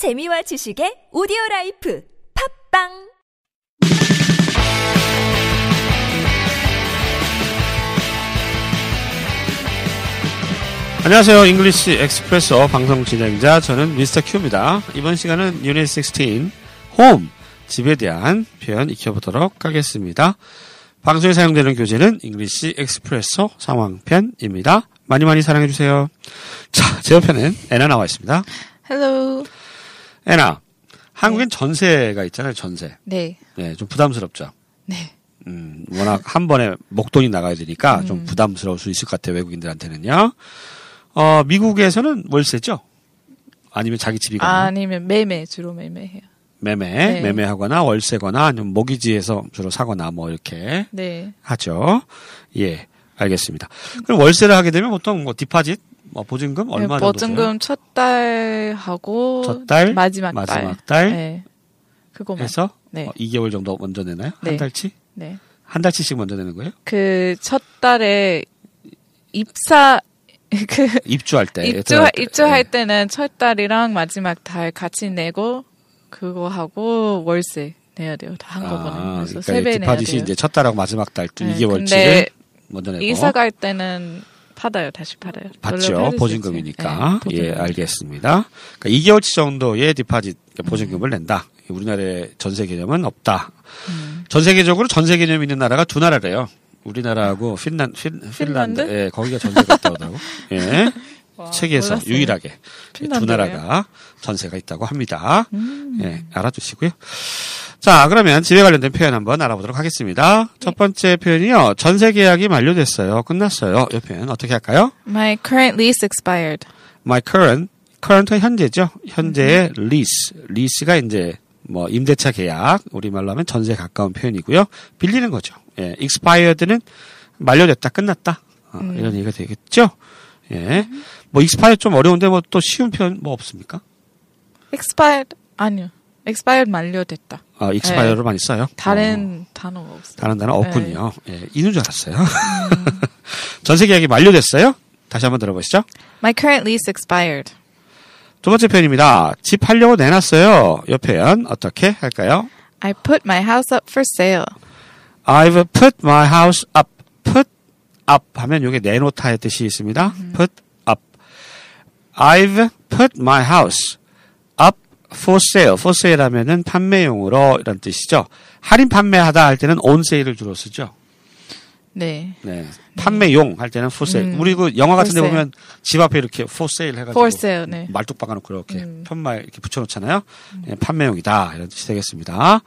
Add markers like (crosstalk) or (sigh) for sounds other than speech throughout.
재미와 지식의 오디오 life 팟빵 안녕하세요. English Expresso 방송 진행자 저는 Mr. Q입니다. 이번 시간은 유닛 16 홈 집에 대한 표현 익혀보도록 하겠습니다. 방송에 사용되는 교재는 English Expresso 상황편입니다. 많이 많이 사랑해 주세요. 자, 제 옆에는 애나 나와 있습니다. Hello. 애나, 한국엔 전세가 있잖아요. 전세. 네. 네, 좀 부담스럽죠. 네. 음, 워낙 한 번에 목돈이 나가야 되니까 좀 부담스러울 수 있을 것 같아요. 외국인들한테는요. 어, 미국에서는 월세죠? 아니면 자기 집이거나 아니면 매매 주로 매매해요. 매매, 네. 매매하거나 월세거나 아니면 모기지에서 주로 사거나 뭐 이렇게 네. 하죠. 예, 알겠습니다. 그럼 월세를 하게 되면 보통 뭐 디파짓, 뭐 보증금 얼마 정도? 네, 보증금 첫 달 하고 첫 달, 마지막, 마지막 달. 달 네. 그거만. 해서 네. 어, 2개월 정도 먼저 내나요? 한 네. 달치? 네. 한 달치씩 먼저 내는 거예요? 그 첫 달에 입사 (laughs) 그 입주할 때. 입주 때. 입주할 예. 때는 첫 달이랑 마지막 달 같이 내고 그거 하고 월세 내야 돼요. 다 한꺼번에. 아, 그래서 그러니까 세배 내야 디파짓이 돼요. 이제 첫 달하고 마지막 달 네, 2개월치를 근데 먼저 내고 이사 갈 때는 받아요. 다시 받아요. 받죠. 보증금이니까. 네, 예, 보증금. 알겠습니다. 그러니까 2개월치 정도의 디파짓 그러니까 보증금을 낸다. 우리나라의 전세 개념은 없다. 음. 전 세계적으로 전세 개념 있는 나라가 두 나라래요. 우리나라하고 핀란, 핀, 핀란드? 예, 거기가 전세가 있다고. (laughs) 예. 와, 세계에서 몰랐어요. 유일하게 두 핀란드래요? 나라가 전세가 있다고 합니다. 음. 예, 알아두시고요. 자, 그러면 집에 관련된 표현 한번 알아보도록 하겠습니다. 첫 번째 표현이요. 전세 계약이 만료됐어요. 끝났어요. 이 표현 어떻게 할까요? My current lease expired. My current, current 현재죠. 현재의 lease. lease가 이제 뭐 임대차 계약, 우리말로 하면 전세에 가까운 표현이고요. 빌리는 거죠. 예, expired는 만료됐다, 끝났다. 어, 이런 얘기가 되겠죠. 예. 뭐 expired 좀 어려운데 뭐 또 쉬운 표현 뭐 없습니까? expired 아니요. expired 만료됐다. 아, expired를 많이 써요. 어, 다른 단어가 없어요. 다른 단어 없군요. 예, 있는 줄 알았어요. (laughs) 전세 계약이 만료됐어요. 다시 한번 들어보시죠. My current lease expired. 두 번째 표현입니다. 집 하려고 내놨어요. 이 표현 어떻게 할까요? I put my house up for sale. I've put my house up. put up 하면 이게 내놓다의 뜻이 있습니다. put up. I've put my house for sale. for sale 하면은 판매용으로 이런 뜻이죠. 할인 판매하다 할 때는 on sale을 주로 쓰죠. 네. 네. 판매용 할 때는 for sale. 우리 그 영화 같은 데. 보면 집 앞에 이렇게 for sale 해 가지고 for sale. 네. 말뚝 박아 놓고 이렇게 편말 이렇게 붙여 놓잖아요. 예, 판매용이다 이런 뜻이 되겠습니다.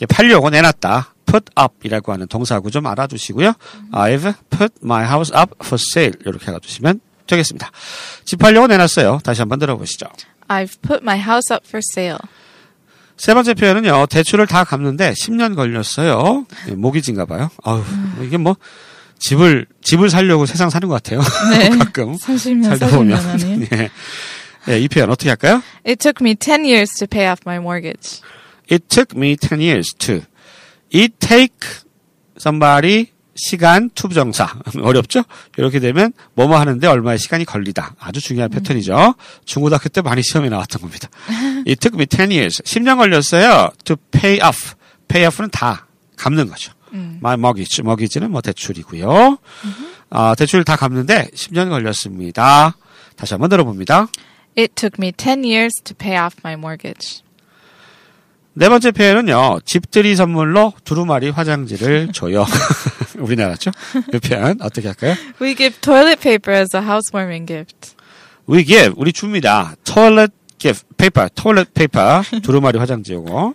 예, 팔려고 내놨다. put up이라고 하는 동사구 좀 알아두시고요. I've put my house up for sale 이렇게 알아두시면 되겠습니다. 집 팔려고 내놨어요. 다시 한번 들어보시죠. I've put my house up for sale. 세 번째 표현은요. 대출을 다 갚는데 10년 걸렸어요. 예, 모기지인가 봐요. 아유, 이게 뭐 집을 집을 살려고 세상 사는 것 같아요. 가끔 30년 살다 40년 보면. 아니에요? 예. 예, 이 표현 어떻게 할까요? It took me 10 years to pay off my mortgage. It took me 10 years to. It take somebody 시간 투부정사 (laughs) 어렵죠? 이렇게 되면 뭐뭐 하는데 얼마의 시간이 걸리다 아주 중요한 패턴이죠. 중고등학교 때 많이 시험에 나왔던 겁니다. (laughs) It took me 10 years 10년 걸렸어요. To pay off. pay off는 다 갚는 거죠. My mortgage mortgage는 뭐 대출이고요. 아, 대출 다 갚는데 10년 걸렸습니다. 다시 한번 들어봅니다. It took me 10 years to pay off my mortgage. 네 번째 표현은요, 집들이 선물로 두루마리 화장지를 줘요. (laughs) 우리나라죠? 이 표현 어떻게 할까요? We give toilet paper as a housewarming gift. We give, 우리 줍니다. toilet gift, paper, toilet paper, 두루마리 화장지 요거.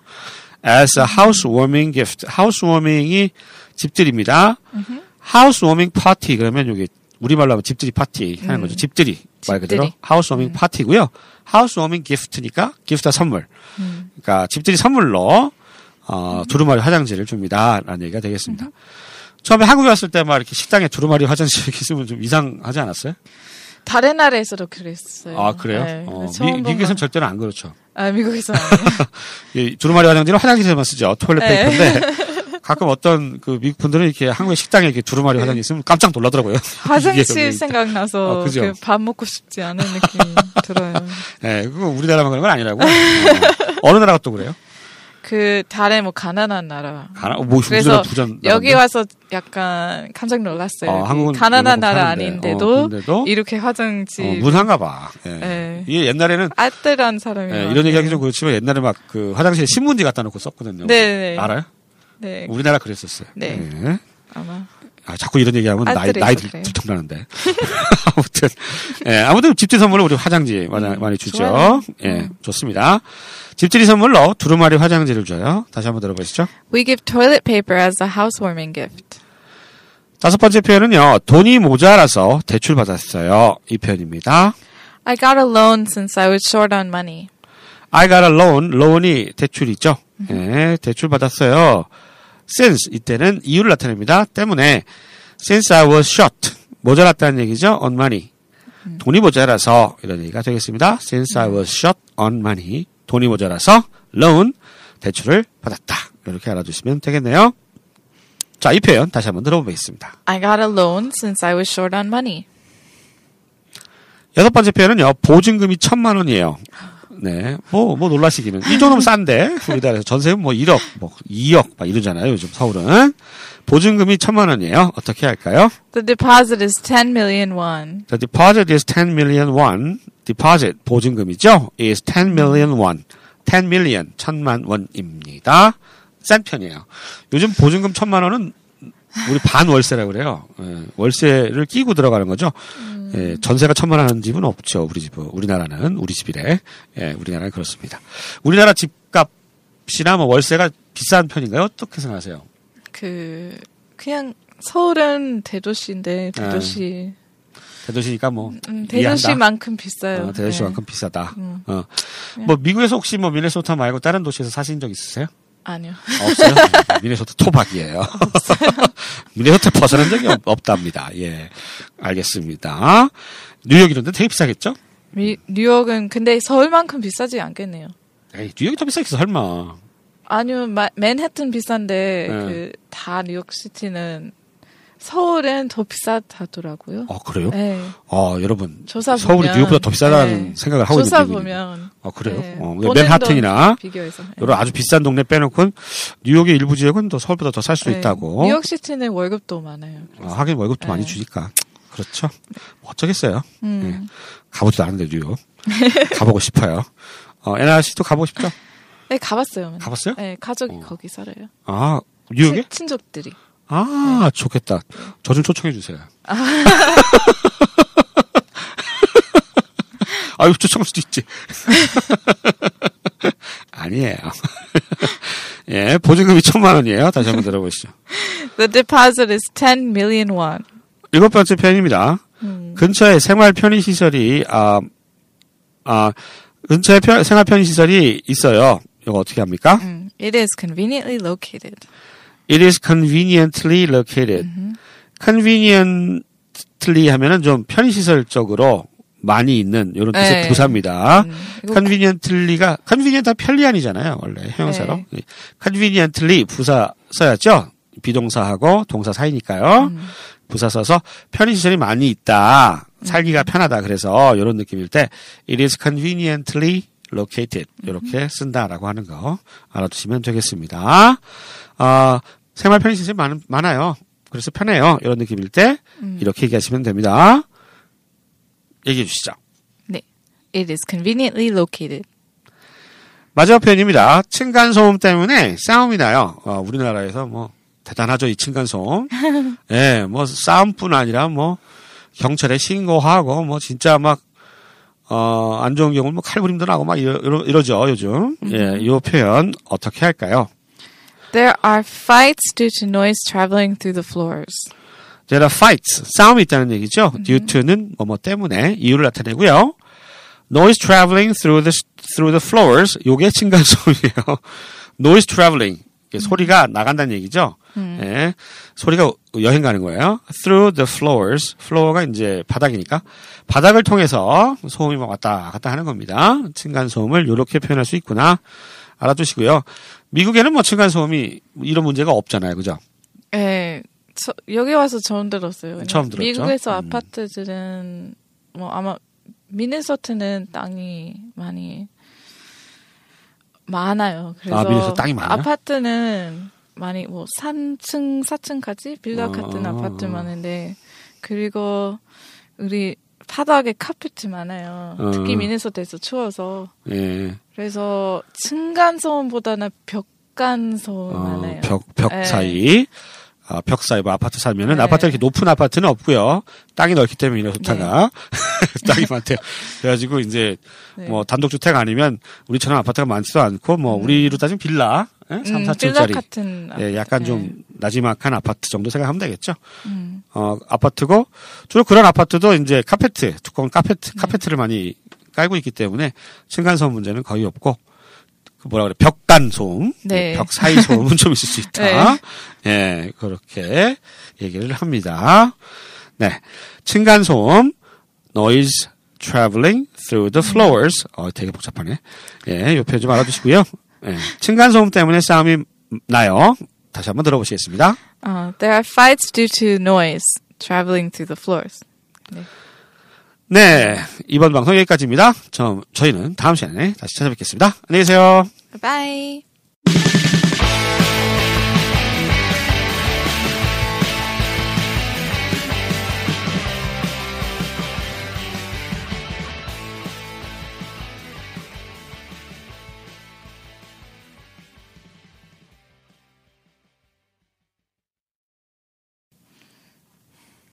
as a housewarming gift. housewarming이 집들입니다. housewarming party, 그러면 여기 우리말로 하면 집들이 파티 하는 거죠. 집들이. 말 그대로 housewarming 파티고요. housewarming gift니까 gift가 선물. 그러니까 집들이 선물로 어, 두루마리 화장지를 줍니다. 라는 얘기가 되겠습니다. 처음에 한국에 왔을 때 막 이렇게 식당에 두루마리 화장지 이렇게 있으면 좀 이상하지 않았어요? 다른 나라에서도 그랬어요. 아, 그래요? 네, 어, 미, 본 미국에서는 거- 절대로 안 그렇죠. 아, 미국에서 아니에요. (laughs) 이 두루마리 화장지는 화장실에만 쓰죠. 토일렛 네. 페이퍼인데 (laughs) 가끔 어떤 그 미국 분들은 이렇게 한국의 식당에 이렇게 두루마리 화장이 있으면 깜짝 놀라더라고요. (laughs) 화장실 생각나서 어, 그죠? 그밥 먹고 싶지 않은 느낌이 들어요. 예, 그거 우리나라만 그런 건 아니라고. 어. 어느 나라가 또 그래요? 그 다른 뭐 가난한 나라. 가나? 뭐 그래서 부전 여기? 와서 약간 깜짝 놀랐어요. 어, 여기 한국은 가난한 나라 파는데. 아닌데도 어, 이렇게 화장지 어, 문화인가 봐. 예. 예. 이게 옛날에는 알뜰한 사람이 예. 이런 얘기하기 좀 그렇지만 옛날에 막 그 화장실에 신문지 갖다 놓고 썼거든요. 네네. 알아요? 네, 우리나라 그랬었어요. 네. 예. 아마. 아, 자꾸 이런 얘기하면 나이, 아들이 나이. 들, 들통나는데. (laughs) 아무튼, 예, 아무튼 집들이 선물로 우리 화장지 많이, 많이 주죠. 음, 좋아요. 예, 음. 좋습니다. 집들이 선물로 두루마리 화장지를 줘요. 다시 한번 들어보시죠. We give toilet paper as a housewarming gift. 다섯 번째 표현은요, 돈이 모자라서 대출 받았어요. 이 표현입니다. I got a loan since I was short on money. I got a loan, loan이 대출이죠. 예, 대출 받았어요. Since, 이때는 이유를 나타냅니다. 때문에, since I was short, 모자랐다는 얘기죠. on money. 돈이 모자라서, 이런 얘기가 되겠습니다. since I was short on money, 돈이 모자라서, loan, 대출을 받았다. 이렇게 알아두시면 되겠네요. 자, 이 표현 다시 한번 들어보겠습니다. I got a loan since I was short on money. 여섯 번째 표현은요, 보증금이 천만 원이에요. 네. 뭐, 뭐 놀라시기는. 이 정도면 싼데, 우리나라에서 전세금 뭐 1억, 뭐 2억, 막 이러잖아요. 요즘 서울은. 보증금이 천만 원이에요. 어떻게 할까요? The deposit is 10 million won. The deposit is 10 million won. deposit, 보증금이죠? is 10 million won. 10 million, 천만 원입니다. 싼 편이에요. 요즘 보증금 천만 원은 우리 반월세라고 그래요. 예, 월세를 끼고 들어가는 거죠. 예, 전세가 천만 원 하는 집은 없죠. 우리 집, 우리나라는 우리 집이래. 예, 우리나라는 그렇습니다. 우리나라 집값이나 뭐 월세가 비싼 편인가요? 어떻게 생각하세요? 그 그냥 서울은 대도시인데 대도시 대도시니까 뭐 음, 네. 이해한다. 대도시만큼 비싸요. 어, 대도시만큼 비싸다. 음. 어. 뭐 미국에서 혹시 뭐 미네소타 말고 다른 도시에서 사신 적 있으세요? 네. 아니요. 없어요? (laughs) 미네소타 토박이에요. (laughs) 미네소타 벗어난 적이 없, 없답니다. 예. 알겠습니다. 뉴욕 이런 데 되게 비싸겠죠? 미, 뉴욕은 근데 서울만큼 비싸지 않겠네요. 에이, 뉴욕이 더 비싸겠어, 설마. 아니요, 마, 맨해튼 비싼데 네. 그 다 뉴욕 시티는 서울은 더 비싸다더라고요. 어, 그래요? 네. 어, 여러분. 조사 서울이 보면- 뉴욕보다 더 비싸다는 네. 생각을 하고 조사 있는 분이 보면 어, 그래요? 네. 어, 맨하튼이나 돈 비교해서 네. 이런 아주 비싼 동네 빼놓고 뉴욕의 일부 지역은 더 서울보다 더 살수 네. 있다고. 뉴욕 시티는 월급도 많아요. 어, 하긴 월급도 네. 많이 주니까. 그렇죠. 뭐 어쩌겠어요. 음. 예. 가보지도 않은데 뉴욕. (laughs) 가보고 싶어요. 어, 씨도 가보고 싶죠? 네, 가봤어요. 가봤어요? 네, 가족이 어. 거기 살아요. 아, 뉴욕에? 친, 친족들이. 아, 좋겠다. 저 좀 초청해 주세요. (laughs) 아유, 초청할 수도 있지. (laughs) 아니에요. (laughs) 예, 보증금이 천만 원이에요. 다시 한번 들어보시죠. The deposit is 10 million won. 일곱 번째 편입니다. 음. 근처에 생활 편의 시설이 아, 아 근처에 편- 생활 편의 시설이 있어요. 이거 어떻게 합니까? 음. It is conveniently located. It is conveniently located. conveniently 하면은 좀 편의 시설적으로 많이 있는 이런 뜻의 네. 부사입니다. 음, conveniently가 convenient 편리한이잖아요. 원래 형용사로. 네. conveniently 부사 써야죠. 비동사하고 동사 사이니까요. 음. 부사 써서 편의시설이 많이 있다. 살기가 편하다. 그래서 이런 느낌일 때 it is conveniently located 이렇게 쓴다라고 하는 거 알아두시면 되겠습니다. 어, 생활 편의시설이 많, 많아요. 그래서 편해요. 이런 느낌일 때 이렇게 얘기하시면 됩니다. 얘기해 주시죠. 네. It is conveniently located. 마지막 표현입니다. 층간 소음 때문에 싸움이 나요. 어, 우리나라에서 뭐 대단하죠 이 층간 소음. (laughs) 예, 뭐 싸움뿐 아니라 뭐 경찰에 신고하고 뭐 진짜 막 어, 안 좋은 경우는 뭐 칼부림도 나고 막 이러, 이러, 이러죠 요즘. 예, 이 표현 어떻게 할까요? There are fights due to noise traveling through the floors. There are fights. 싸움이 있다는 얘기죠. Due to는 뭐뭐 때문에 이유를 나타내고요. Noise traveling through the through the floors. 요게 층간 소음이에요. Noise traveling. 이게 소리가 나간다는 얘기죠. 예. 소리가 여행 가는 거예요. Through the floors. floor가 이제 바닥이니까 바닥을 통해서 소음이 막 왔다 갔다 하는 겁니다. 층간 소음을 이렇게 표현할 수 있구나. 알아두시고요. 미국에는 뭐 층간 소음이 이런 문제가 없잖아요, 그죠? 예. 저- 여기 와서 처음 들었어요. 처음 들었죠? 미국에서 음. 아파트들은 뭐 아마 미네소타는 땅이 많이 많아요. 그래서 아, 미네소타 땅이 많아요? 아파트는 많이 뭐 3층, 4층까지 빌라 같은 아. 아파트 많은데 그리고 우리 바닥에 카페트 많아요. 어. 특히 미네소타에서 추워서 예. 그래서 층간 소음보다는 벽간 소음 어, 많아요. 벽, 벽 예. 사이. 아, 벽 사이, 뭐 아파트 살면은, 네. 아파트 이렇게 높은 아파트는 없고요 땅이 넓기 때문에 미네소타가. (laughs) 땅이 많대요. 그래가지고 이제, 네. 뭐 단독주택 아니면 우리처럼 아파트가 많지도 않고, 뭐 우리로 따지면 빌라, 예? 3, 음, 빌라 4층짜리. 같은 예, 약간 네. 좀 나지막한 아파트 정도 생각하면 되겠죠. 음. 어, 아파트고, 주로 그런 아파트도 이제 카페트, 두꺼운 카페트, 네. 카페트를 많이 깔고 있기 때문에 층간소음 문제는 거의 없고, 그 뭐라 그래, 벽간 소음, 네. 벽 사이 소음은 좀 있을 수 있다. (laughs) 예, 그렇게 얘기를 합니다. 네. 층간 소음, noise traveling through the floors. 어, 되게 복잡하네. 예, 요 표현 좀 알아두시고요. 예, 층간 소음 때문에 싸움이 나요. 다시 한번 들어보시겠습니다. Uh, there are fights due to noise traveling through the floors. 네, 이번 방송 여기까지입니다. 저, 저희는 다음 시간에 다시 찾아뵙겠습니다. 안녕히 계세요. Bye.